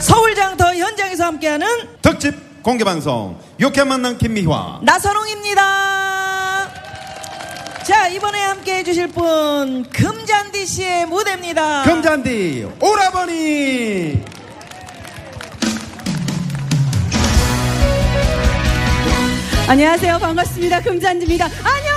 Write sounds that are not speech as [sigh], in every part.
서울장터 현장에서 함께하는 특집 공개 방송 유쾌한 만남 김미화 나선홍입니다. 자 이번에 함께해 주실 분 금잔디 씨의 무대입니다. 금잔디 오라버니 안녕하세요. 반갑습니다. 금잔디입니다. 안녕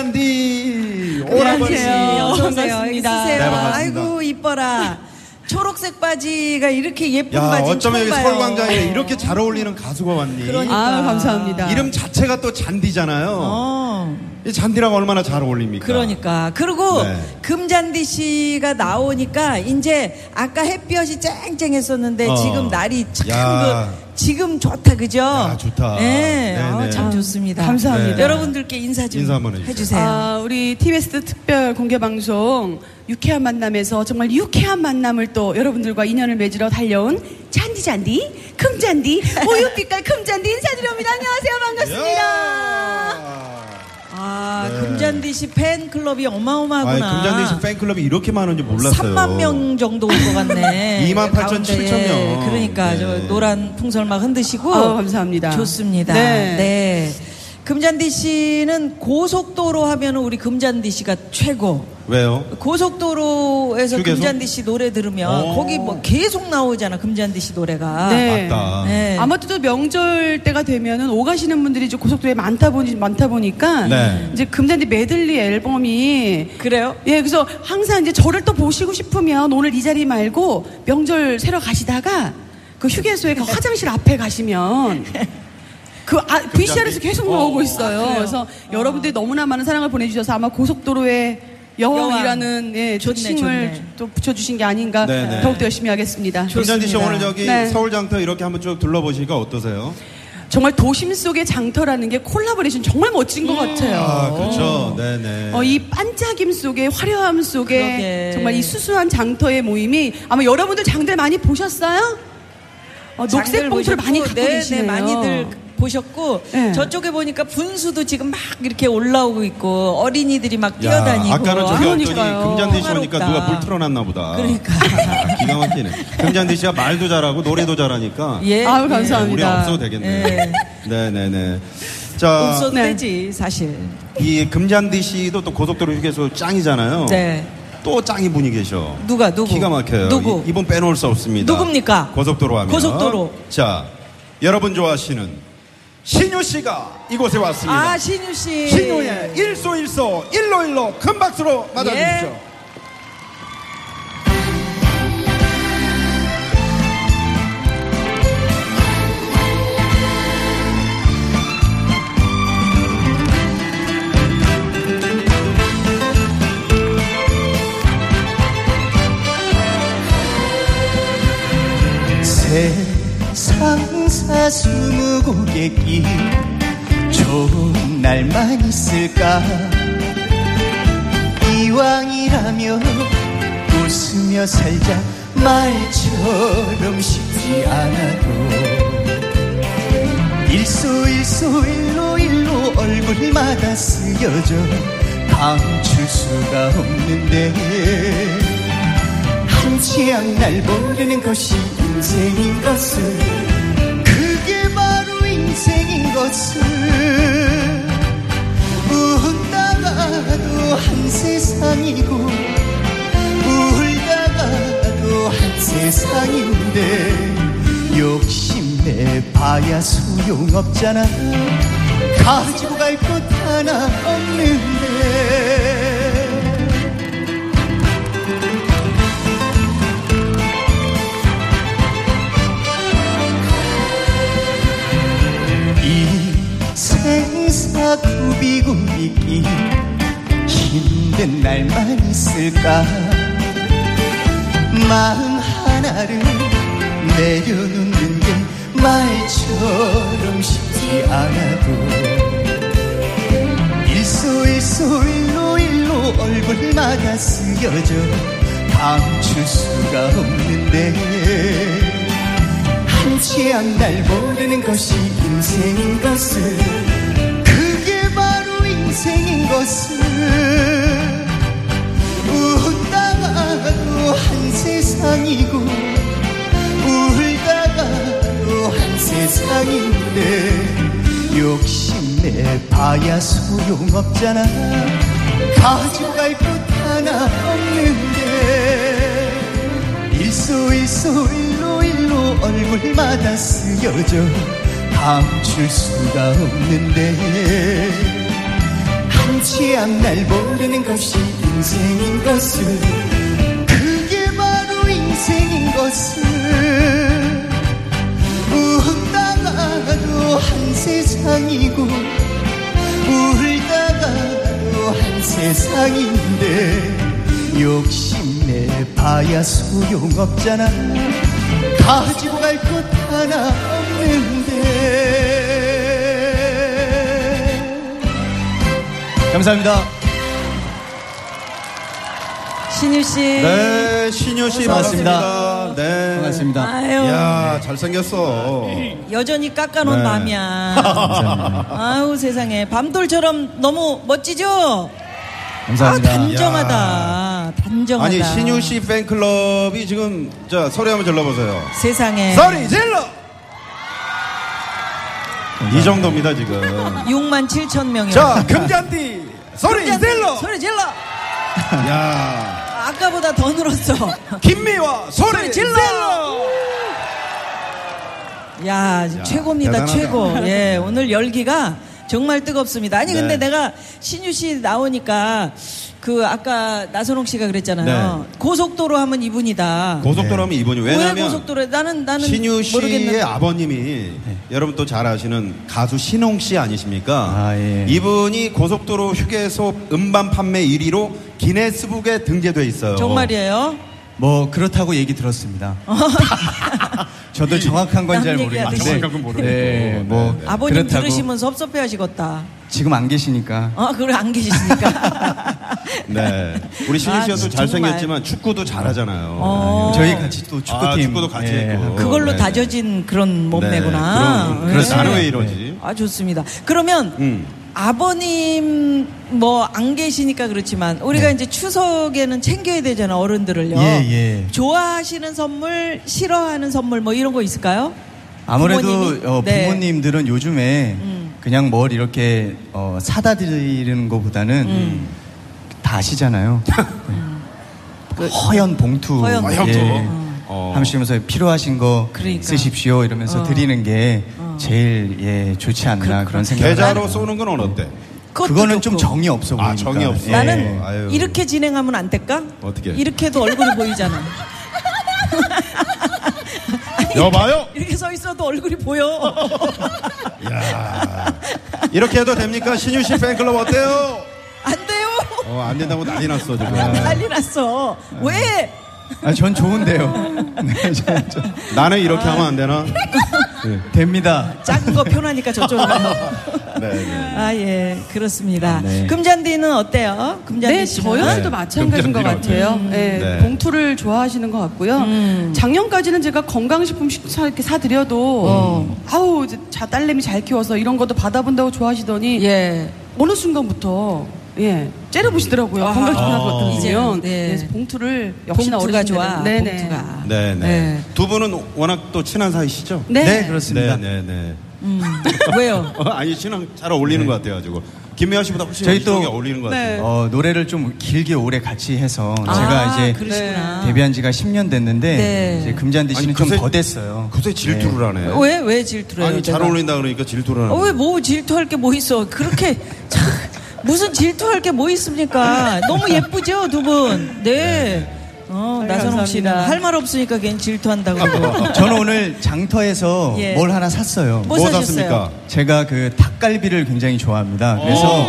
금잔디 오라버니 안녕하세요. 어서 오세요. 반갑습니다. 네, 반갑습니다. 아이고 이뻐라. 초록색 바지가 이렇게 예쁜 야 바지 어쩜 여기 처음 봐요. 서울 광장에 이렇게 잘 어울리는 가수가 왔니 그러니까. 아 감사합니다. 이름 자체가 또 잔디잖아요 어. 이 잔디랑 얼마나 잘 어울립니까? 그러니까. 그리고 네. 금잔디 씨가 나오니까 이제 아까 햇볕이 쨍쨍했었는데 어. 지금 날이 참 야. 그, 지금 좋다 그죠? 야, 좋다. 네, 네네. 아, 참 좋습니다. 감사합니다. 네. 여러분들께 인사 좀 인사 한번 해주세요. 해주세요. 아, 우리 TBS 특별 공개 방송 유쾌한 만남에서 정말 유쾌한 만남을 또 여러분들과 인연을 맺으러 달려온 잔디 잔디 금잔디 [laughs] 우유빛깔 금잔디 인사드립니다. 안녕하세요 반갑습니다. 야. 아, 네. 금잔디 씨 팬클럽이 어마어마하구나. 아니, 금잔디 씨 팬클럽이 이렇게 많은지 몰랐어요. 3만 명 정도 올 것 같네. [laughs] 2만 8천 가운데에. 7천 명. 그러니까 네. 저 노란 풍선 막 흔드시고. 어, 감사합니다. 좋습니다. 네. 네. 금잔디 씨는 고속도로 하면 우리 금잔디 씨가 최고. 왜요? 고속도로에서 휴게소? 금잔디 씨 노래 들으면 오. 거기 뭐 계속 나오잖아 금잔디 씨 노래가. 네. 맞다. 네. 아마도 명절 때가 되면은 오가시는 분들이 이제 고속도로에 많다 보니 많다 보니까 네. 이제 금잔디 메들리 앨범이 그래요? 예, 그래서 항상 이제 저를 또 보시고 싶으면 오늘 이 자리 말고 명절 새러 가시다가 그 휴게소에 그 화장실 앞에 가시면 [laughs] 그 아, VCR에서 계속 나오고 있어요. 그래요? 그래서 여러분들이 너무나 많은 사랑을 보내주셔서 아마 고속도로의 여왕이라는 예, 조칭을. 또 붙여주신 게 아닌가 네네. 더욱더 열심히 하겠습니다. 금잔디 씨. 오늘 저기 네. 서울 장터 이렇게 한번 쭉 둘러보시니까 어떠세요? 정말 도심 속의 장터라는 게 콜라보레이션 정말 멋진 것 같아요. 아, 그렇죠. 네네. 어, 이 반짝임 속에 화려함 속에 그러게. 정말 이 수수한 장터의 모임이 아마 여러분들 장들 많이 보셨어요? 어, 녹색 봉투를 많이 갖고 네, 계시네요. 네, 많이들 보셨고 네. 저쪽에 보니까 분수도 지금 막 이렇게 올라오고 있고 어린이들이 막 뛰어다니고 아까는 저기. 왔더니 금잔디 씨 오니까. 누가 불 틀어놨나 보다. 그러니까. [laughs] 기가 막히네. 금잔디 씨가 말도 잘하고 노래도 잘하니까. 예. 아유, 예. 감사합니다. 우리 없어도 되겠네. 네네 네. 자, 없어도 네. 되지 사실. 이 금잔디 씨도 또 고속도로 휴게소 짱이잖아요. 네. 또 짱이 분이 계셔. 누가 누구? 기가 막혀요. 누구? 이, 분 빼놓을 수 없습니다. 누굽니까? 고속도로 하면. 고속도로. 자, 여러분 좋아하시는 신유 씨가 이곳에 왔습니다. 아 신유 씨. 신유의 일소 일소 일로 일로 큰 박수로 맞아 주십시오. 예. 세상 사스무 고개길 좋은 날만 있을까? 이왕이라면 웃으며 살자. 말처럼 쉽지 않아도 일소 일소 일로 일로 얼굴마다 쓰여져 감출 수가 없는데 한치양 날 모르는 것이 인생인 것을 인생인 것을 웃다가도 한 세상이고 울다가도 한 세상인데 욕심내 봐야 소용없잖아. 가지고 갈 것 하나 없는데 생사 구비구비기 힘든 날만 있을까? 마음 하나를 내려놓는 게 말처럼 쉽지 않아도 일소 일소 일로 일로 얼굴마다 쓰여져 감출 수가 없는데 한치양 날 모르는 것이 인생인 것을 인생인 것을 웃다가도 한 세상이고 울다가도 한 세상인데 욕심내 봐야 소용없잖아. 가지고 갈것 하나 없는데 일소 일소 일로 일로 얼굴마다 쓰여져 감출 수가 없는데 한치양 날 모르는 것이 인생인 것을. 그게 바로 인생인 것을. 웃다가도 한 세상이고 울다가 세상인데 욕심내 봐야 소용없잖아. 가지고 갈 것 하나 없는데 감사합니다 신유 씨. 네, 신유 씨 반갑습니다. 네. 반갑습니다 아유. 이야, 잘생겼어. 여전히 깎아놓은 네. 밤이야. [laughs] 아우 세상에 밤돌처럼 너무 멋지죠? 감사합니다 아, 단정하다. 단정하다. 아니, 신유 씨 팬클럽이 지금, 자, 소리 한번 질러보세요. 세상에 소리 질러! 이 정도입니다, 지금. 6만 7천 명이. 자, 금잔디! 소리 질러! 소리 질러. 야 아까보다 더 늘었어. 김미화 소리, 소리 질러! 야, 야, 최고입니다, 대단하다. 최고. 예, 오늘 열기가 정말 뜨겁습니다. 아니, 근데 네. 내가 신유 씨 나오니까 그 아까 나선홍 씨가 그랬잖아요. 고속도로 하면 이분이다. 고속도로 하면 이분이 왜 왜냐면 고속도로에 나는 나는 신유 씨의 모르겠는데. 아버님이 여러분 또 잘 아시는 가수 신홍 씨 아니십니까? 아, 예. 이분이 고속도로 휴게소 음반 판매 1위로 기네스북에 등재돼 있어요. 정말이에요? 뭐 그렇다고 얘기 들었습니다 [laughs] 저도 정확한 건 잘. 모르겠는데 아, 정확한 건 모르겠고. 네, 뭐 네, 네. 아버님 그렇다고 들으시면 섭섭해하시겠다. 지금 안 계시니까 어, 그래 안 계시니까. [laughs] 네. 우리 신유 아, 또 정말. 잘생겼지만 축구도 잘하잖아요. 어. 저희 같이 또 축구팀 아, 축구도 같이 예, 했고. 그걸로 네. 다져진 그런 몸매구나. 네, 그럼, 예. 그래서 나는 왜 이러지? 아 좋습니다. 그러면 음. 아버님 뭐 안 계시니까 그렇지만 우리가 이제 추석에는 챙겨야 되잖아 어른들을요. 예, 예. 좋아하시는 선물, 싫어하는 선물 뭐 이런 거 있을까요? 아무래도 부모님이? 어, 네. 부모님들은 요즘에 음. 그냥 뭘 이렇게 어, 사다 드리는 것보다는 음. 다 아시잖아요. [laughs] 그 허연 봉투, 허연 아, 형도. 예. 어. 하시면서 필요하신 거 그러니까. 쓰십시오 이러면서 어. 드리는 게 제일 예, 좋지 않나 그 런 생각. 계좌로 쏘는 건 어때? 그거는 좀 좋고. 정이 없어 보이니까. 아, 정이 없어. 예. 나는 아유. 이렇게 진행하면 안 될까? 어떻게? 이렇게도 얼굴이 보이잖아. [laughs] 여봐요. 이렇게 서 있어도 얼굴이 보여. 야 이렇게 해도 됩니까? 신유 씨 팬클럽 어때요? 안 돼요. 어, 안 된다고 난리 났어, 지금. 난리 났어. 왜? 아, 전 좋은데요. [laughs] 네, 전, 전- 나는 이렇게 하면 안 되나? [laughs] 됩니다. 작은 거 편하니까 저쪽으로 가요. [laughs] 네, 네. 아, 예, 그렇습니다. 네. 금잔디는 어때요? 금잔디 네, 씨는? 저희 씨도 네. 마찬가지인 것. 같아요. 네, 네. 봉투를 좋아하시는 것 같고요. 음. 작년까지는 제가 건강식품 식- 사, 이렇게 사드려도 어. 아우 자 딸내미 잘 키워서 이런 것도 받아본다고 좋아하시더니 예. 어느 순간부터 예 째려보시더라고요. 아하. 건강식품 아. 사드리면 이제는, 네. 그래서 봉투를 역시나 어르신들은- 좋아. 네네. 봉투가. 네, 네. 네. 두 분은 워낙 또 친한 사이시죠? 네. 네, 그렇습니다. 네, 네, 네. 음. 왜요? [laughs] 어, 아니, 신랑 잘 어울리는 것 같아가지고. 김미아 씨보다 훨씬 저희 또- 어울리는 것 네. 같아요. 어, 노래를 좀 길게 오래 같이 해서 아, 제가 이제 그러시구나. 데뷔한 지가 10년 됐는데 네. 이제 금잔디 씨는 아니, 좀 그새- 더 됐어요. 그새 질투를 하네. 왜, 왜 질투를 해요? 아니, 잘 제가? 어울린다 그러니까 질투를 하네. 어, 왜뭐 질투할 게 뭐 있어? 그렇게 참, 무슨 질투할 게 뭐 있습니까? 너무 예쁘죠, 두 분. 네. 어, 네, 나선홍 씨는. 할 말 없으니까 괜히 질투한다고. 그러고. 저는 오늘 장터에서 예. 뭘 하나 샀어요. 뭐 뭐? 샀습니까? 제가 그 닭갈비를 굉장히 좋아합니다. 그래서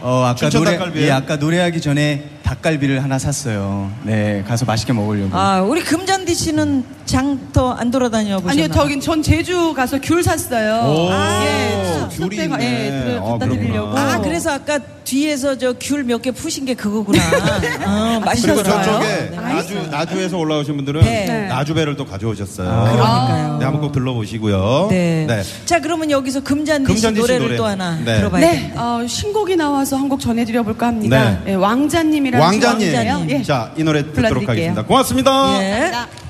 어, 아까 노래 닭갈비예요? 예, 아까 노래하기 전에 닭갈비를 하나 샀어요. 네, 가서 맛있게 먹으려고. 아, 우리 금잔디 씨는 장터 안 돌아다녀 보셨나요? 아니요, 저긴 전 제주 가서 귤 샀어요. 오, 예, 귤이 가- 예, 아. 아, 그래서 아까 뒤에서 저 귤 몇 개 푸신 게 그거구나. [laughs] 어, 맛있었어요. 그리고 저쪽에 네. 나주, 나주에서 올라오신 분들은 네. 나주배를 또 가져오셨어요. 그러니까요. 네, 한번 꼭 들러보시고요. 네. 자, 그러면 여기서 금잔디, 금잔디 씨씨 노래를 노래. 또 하나 네. 들어봐야겠네요. 네, 어, 신곡이 나와서 한 곡 전해드려볼까 합니다. 네. 예, 왕자님이라는 왕자님. 왕자예요. 예. 자, 이 노래 듣도록 불러드릴게요. 하겠습니다. 고맙습니다. 예. 꽃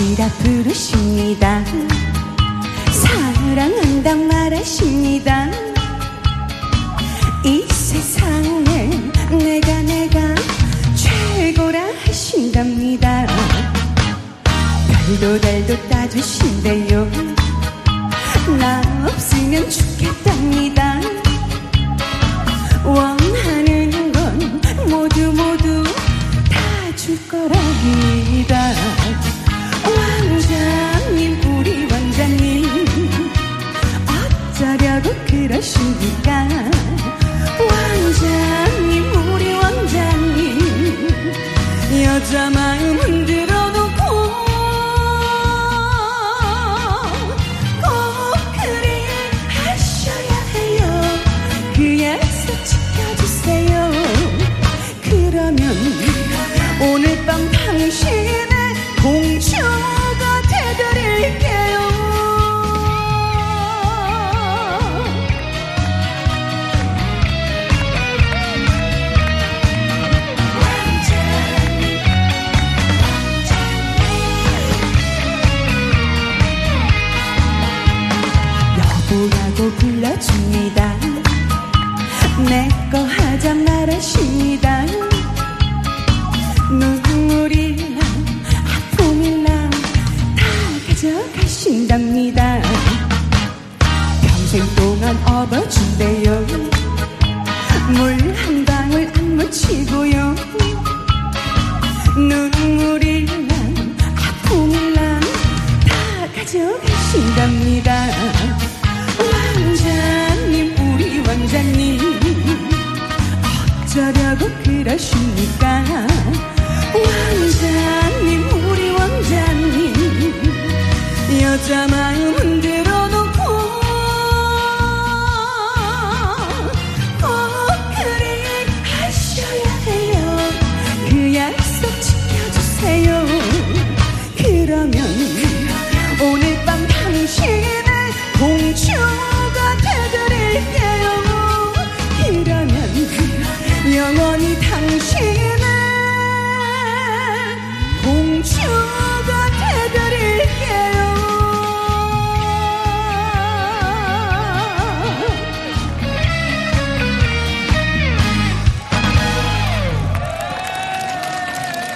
이라 부르십니다. 사랑한다 말하십니다. 이 세상에 내가 내가 최고라 하신답니다. 달도 달도 따주신대요 나 없으면 죽겠답니다 원하는 건 모두 모두 다 줄 거랍니다 여보라고 불러줍니다. 내 거 하자 말하십니다 눈물이랑 아픔이랑 다 가져가신답니다. 평생 동안 업어준대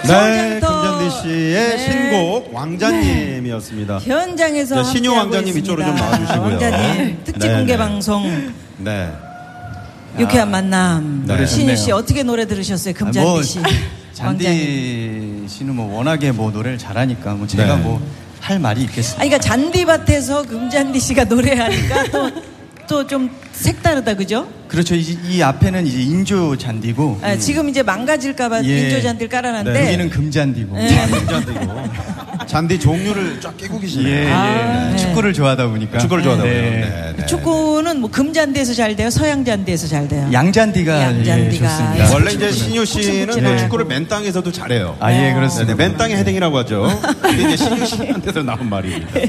네. 금잔디 씨의 네. 신곡 왕자님이었습니다. 현장에서 자, 신유 왕자님 이쪽으로 좀. 나와주시고요. 왕자님 특집 네, 공개 네. 방송 네. 유쾌한 만남. 네. 신유 씨. 어떻게 노래 들으셨어요? 금잔디 뭐, 씨. [laughs] 왕자님. 잔디 씨는 뭐 워낙에 뭐 노래를 잘하니까 뭐 제가 네. 뭐할 말이 있겠습니까? 아니, 그러니까 잔디밭에서 금잔디 씨가 노래하니까 또 [laughs] 또 좀 색다르다 그죠? 그렇죠. 이, 이 앞에는 이제 인조 잔디고 아, 지금 이제 망가질까봐 예. 인조 잔디를 깔아놨는데 네, 여기는 금잔디고. 네. 금잔디고. [laughs] 잔디 종류를 쫙 깨고 계시네요. 예, 예. 아, 네. 축구를 좋아하다 보니까. 축구를 좋아하다고요. 네. 네, 네. 축구는 뭐 금잔디에서 잘 돼요, 서양잔디에서 잘 돼요. 양잔디가 양잔디가. 예, 좋습니다. 원래 이제 신유 씨는. 또 축구를 맨 땅에서도 잘해요. 아, 예, 네, 그렇습니다. 맨 땅의 헤딩이라고 하죠. [laughs] 이게 이제 신유 씨한테서 나온 말입니다.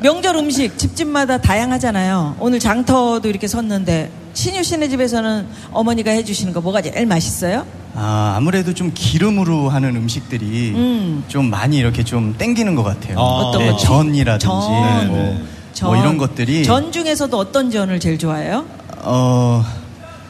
명절 음식 집집마다 다양하잖아요. 오늘 장터도 이렇게 섰는데 신유 씨네 집에서는 어머니가 해주시는 거 뭐가 제일 맛있어요? 아, 아무래도 좀 기름으로 하는 음식들이 음. 좀 많이 이렇게 좀 땡기는 것 같아요. 아. 어떤 네, 거지? 전이라든지 전. 뭐, 네, 네. 뭐 이런 것들이 전 중에서도 어떤 전을 제일 좋아해요? 어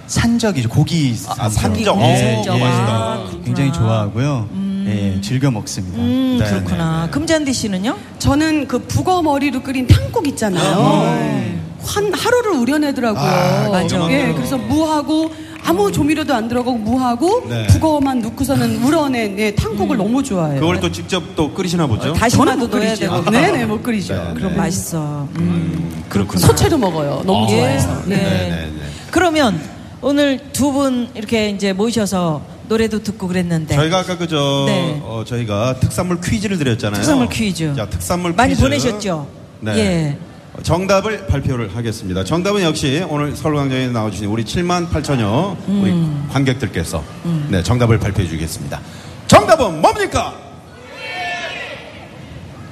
산적이죠. 고기 아, 산적. 고기 예, 산적. 예. 아, 그렇구나. 굉장히 좋아하고요. 예, 즐겨 먹습니다. 음, 네, 그렇구나. 금잔디 씨는요? 저는 그 북어 머리로 끓인 탕국 있잖아요. 한 하루를 우려내더라고요. 아, 맞아. 예, 그래서 무하고 아무 조미료도 안 들어가고 무하고 네. 북어만 넣고서는 우려낸 예, 탕국을 너무 좋아해요. 그걸 또 직접 또 끓이시나 보죠? 다시마도 못 넣어야 끓이죠. 되고. 네네 못 끓이죠. 네, 그럼 네. 맛있어. 음, 그렇구나. 소채로 먹어요. 너무 예, 좋아해서. 예. 네. 네, 네. 그러면 오늘 두 분 이렇게 이제 모셔서 노래도 듣고 그랬는데 저희가 아까 그저 네. 어, 저희가 특산물 퀴즈를 드렸잖아요. 특산물 퀴즈. 자, 특산물 많이 퀴즈. 보내셨죠? 네. 예. 정답을 발표를 하겠습니다. 정답은 역시 오늘 서울광장에 나와주신 우리 7만 8천여 우리 음. 관객들께서 네, 정답을 발표해 주겠습니다. 정답은 뭡니까?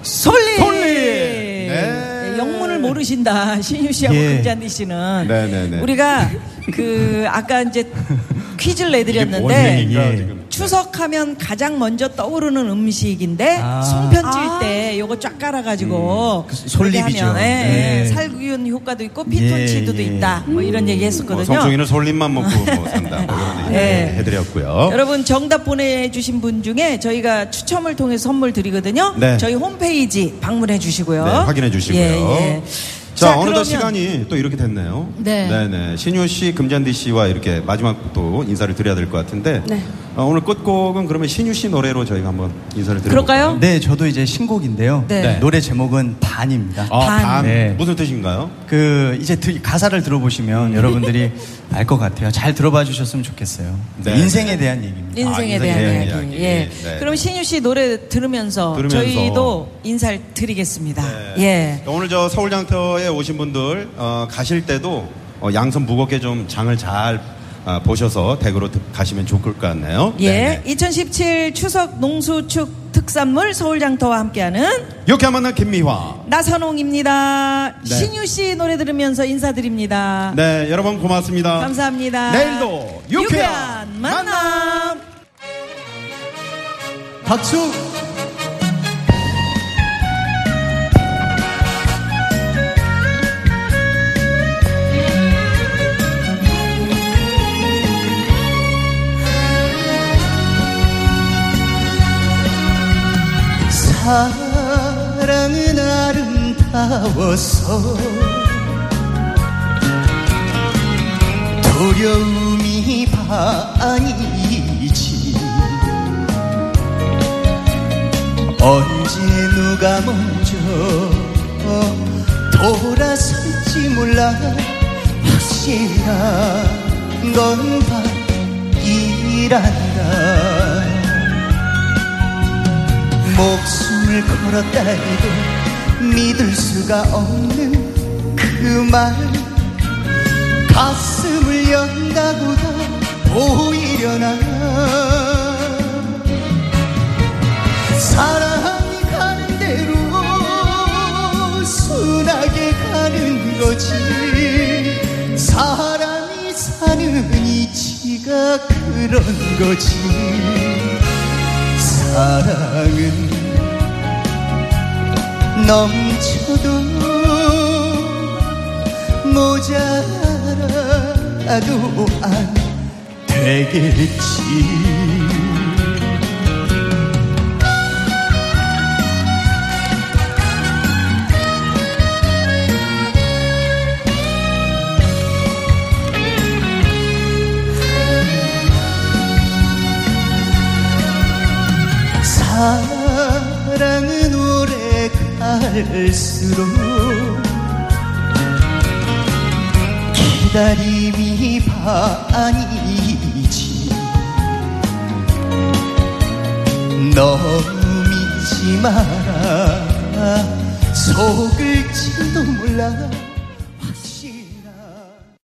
솔리. 솔리. 네. 네. 영문을 모르신다. [laughs] 신유 씨하고 예. 금잔디 씨는. 네, 네, 네. 우리가 그 아까 이제 퀴즈를 내드렸는데? 추석하면 가장 먼저 떠오르는 음식인데 아. 송편 찔때 요거 쫙 깔아가지고 그 솔잎이죠. 하면, 예, 네. 살균 효과도 있고 피톤치드도 예, 예. 있다. 뭐 이런 얘기 뭐 했었거든요. 성충이는 솔잎만 먹고 뭐 산다. 뭐 이런 얘기 네. 해드렸고요. 여러분 정답 보내주신 분 중에 저희가 추첨을 통해서 선물 드리거든요. 네. 저희 홈페이지 방문해 주시고요. 네, 확인해 주시고요. 예, 예. 자, 자, 어느덧 그러면- 시간이 또 이렇게 됐네요. 네. 네네. 신유 씨, 금잔디 씨와 이렇게 마지막 또 인사를 드려야 될 것 같은데. 네. 어, 오늘 끝곡은 그러면 신유 씨 노래로 저희가 한번 인사를? 그럴까요? 네, 저도 이제 신곡인데요. 네. 노래 제목은 반입니다. 아, 반. 반. 네. 무슨 뜻인가요? 그 이제 들- 가사를 들어보시면 여러분들이 알 것 같아요. 잘 들어봐 주셨으면 좋겠어요. 네. 인생에 대한 얘기입니다. 인생에 아, 대한 인생에 이야기. 대한 이야기. 예. 네. 그럼 신유 씨 노래 들으면서, 들으면서. 저희도 인사를 드리겠습니다. 네. 예. 오늘 저 서울장터에 오신 분들 어, 가실 때도 어, 양손 무겁게 좀 장을 잘 아, 보셔서 댁으로 드- 가시면 좋을 것 같네요. 예. 네네. 2017 추석 농수축 특산물 서울장터와 함께하는 유쾌한 만남 김미화. 나선홍입니다. 네. 신유 씨 노래 들으면서 인사드립니다. 네, 여러분 고맙습니다. 감사합니다. 내일도 유쾌한 만남. 박수! 사랑은 아름다워서 두려움이 반이지. 언제 누가 먼저 돌아설지 몰라. 확실한 건 밤이란다 목숨을 걸었다 해도 믿을 수가 없는 그 말. 가슴을 연다고도 보이려나. 사랑이 가는 대로 순하게 가는 거지. 사람이 사는 이치가 그런 거지 사랑은 넘쳐도 모자라도 안 되겠지 갈수록 기다림이 반이지. 너무 믿지 마라. 속을지도 몰라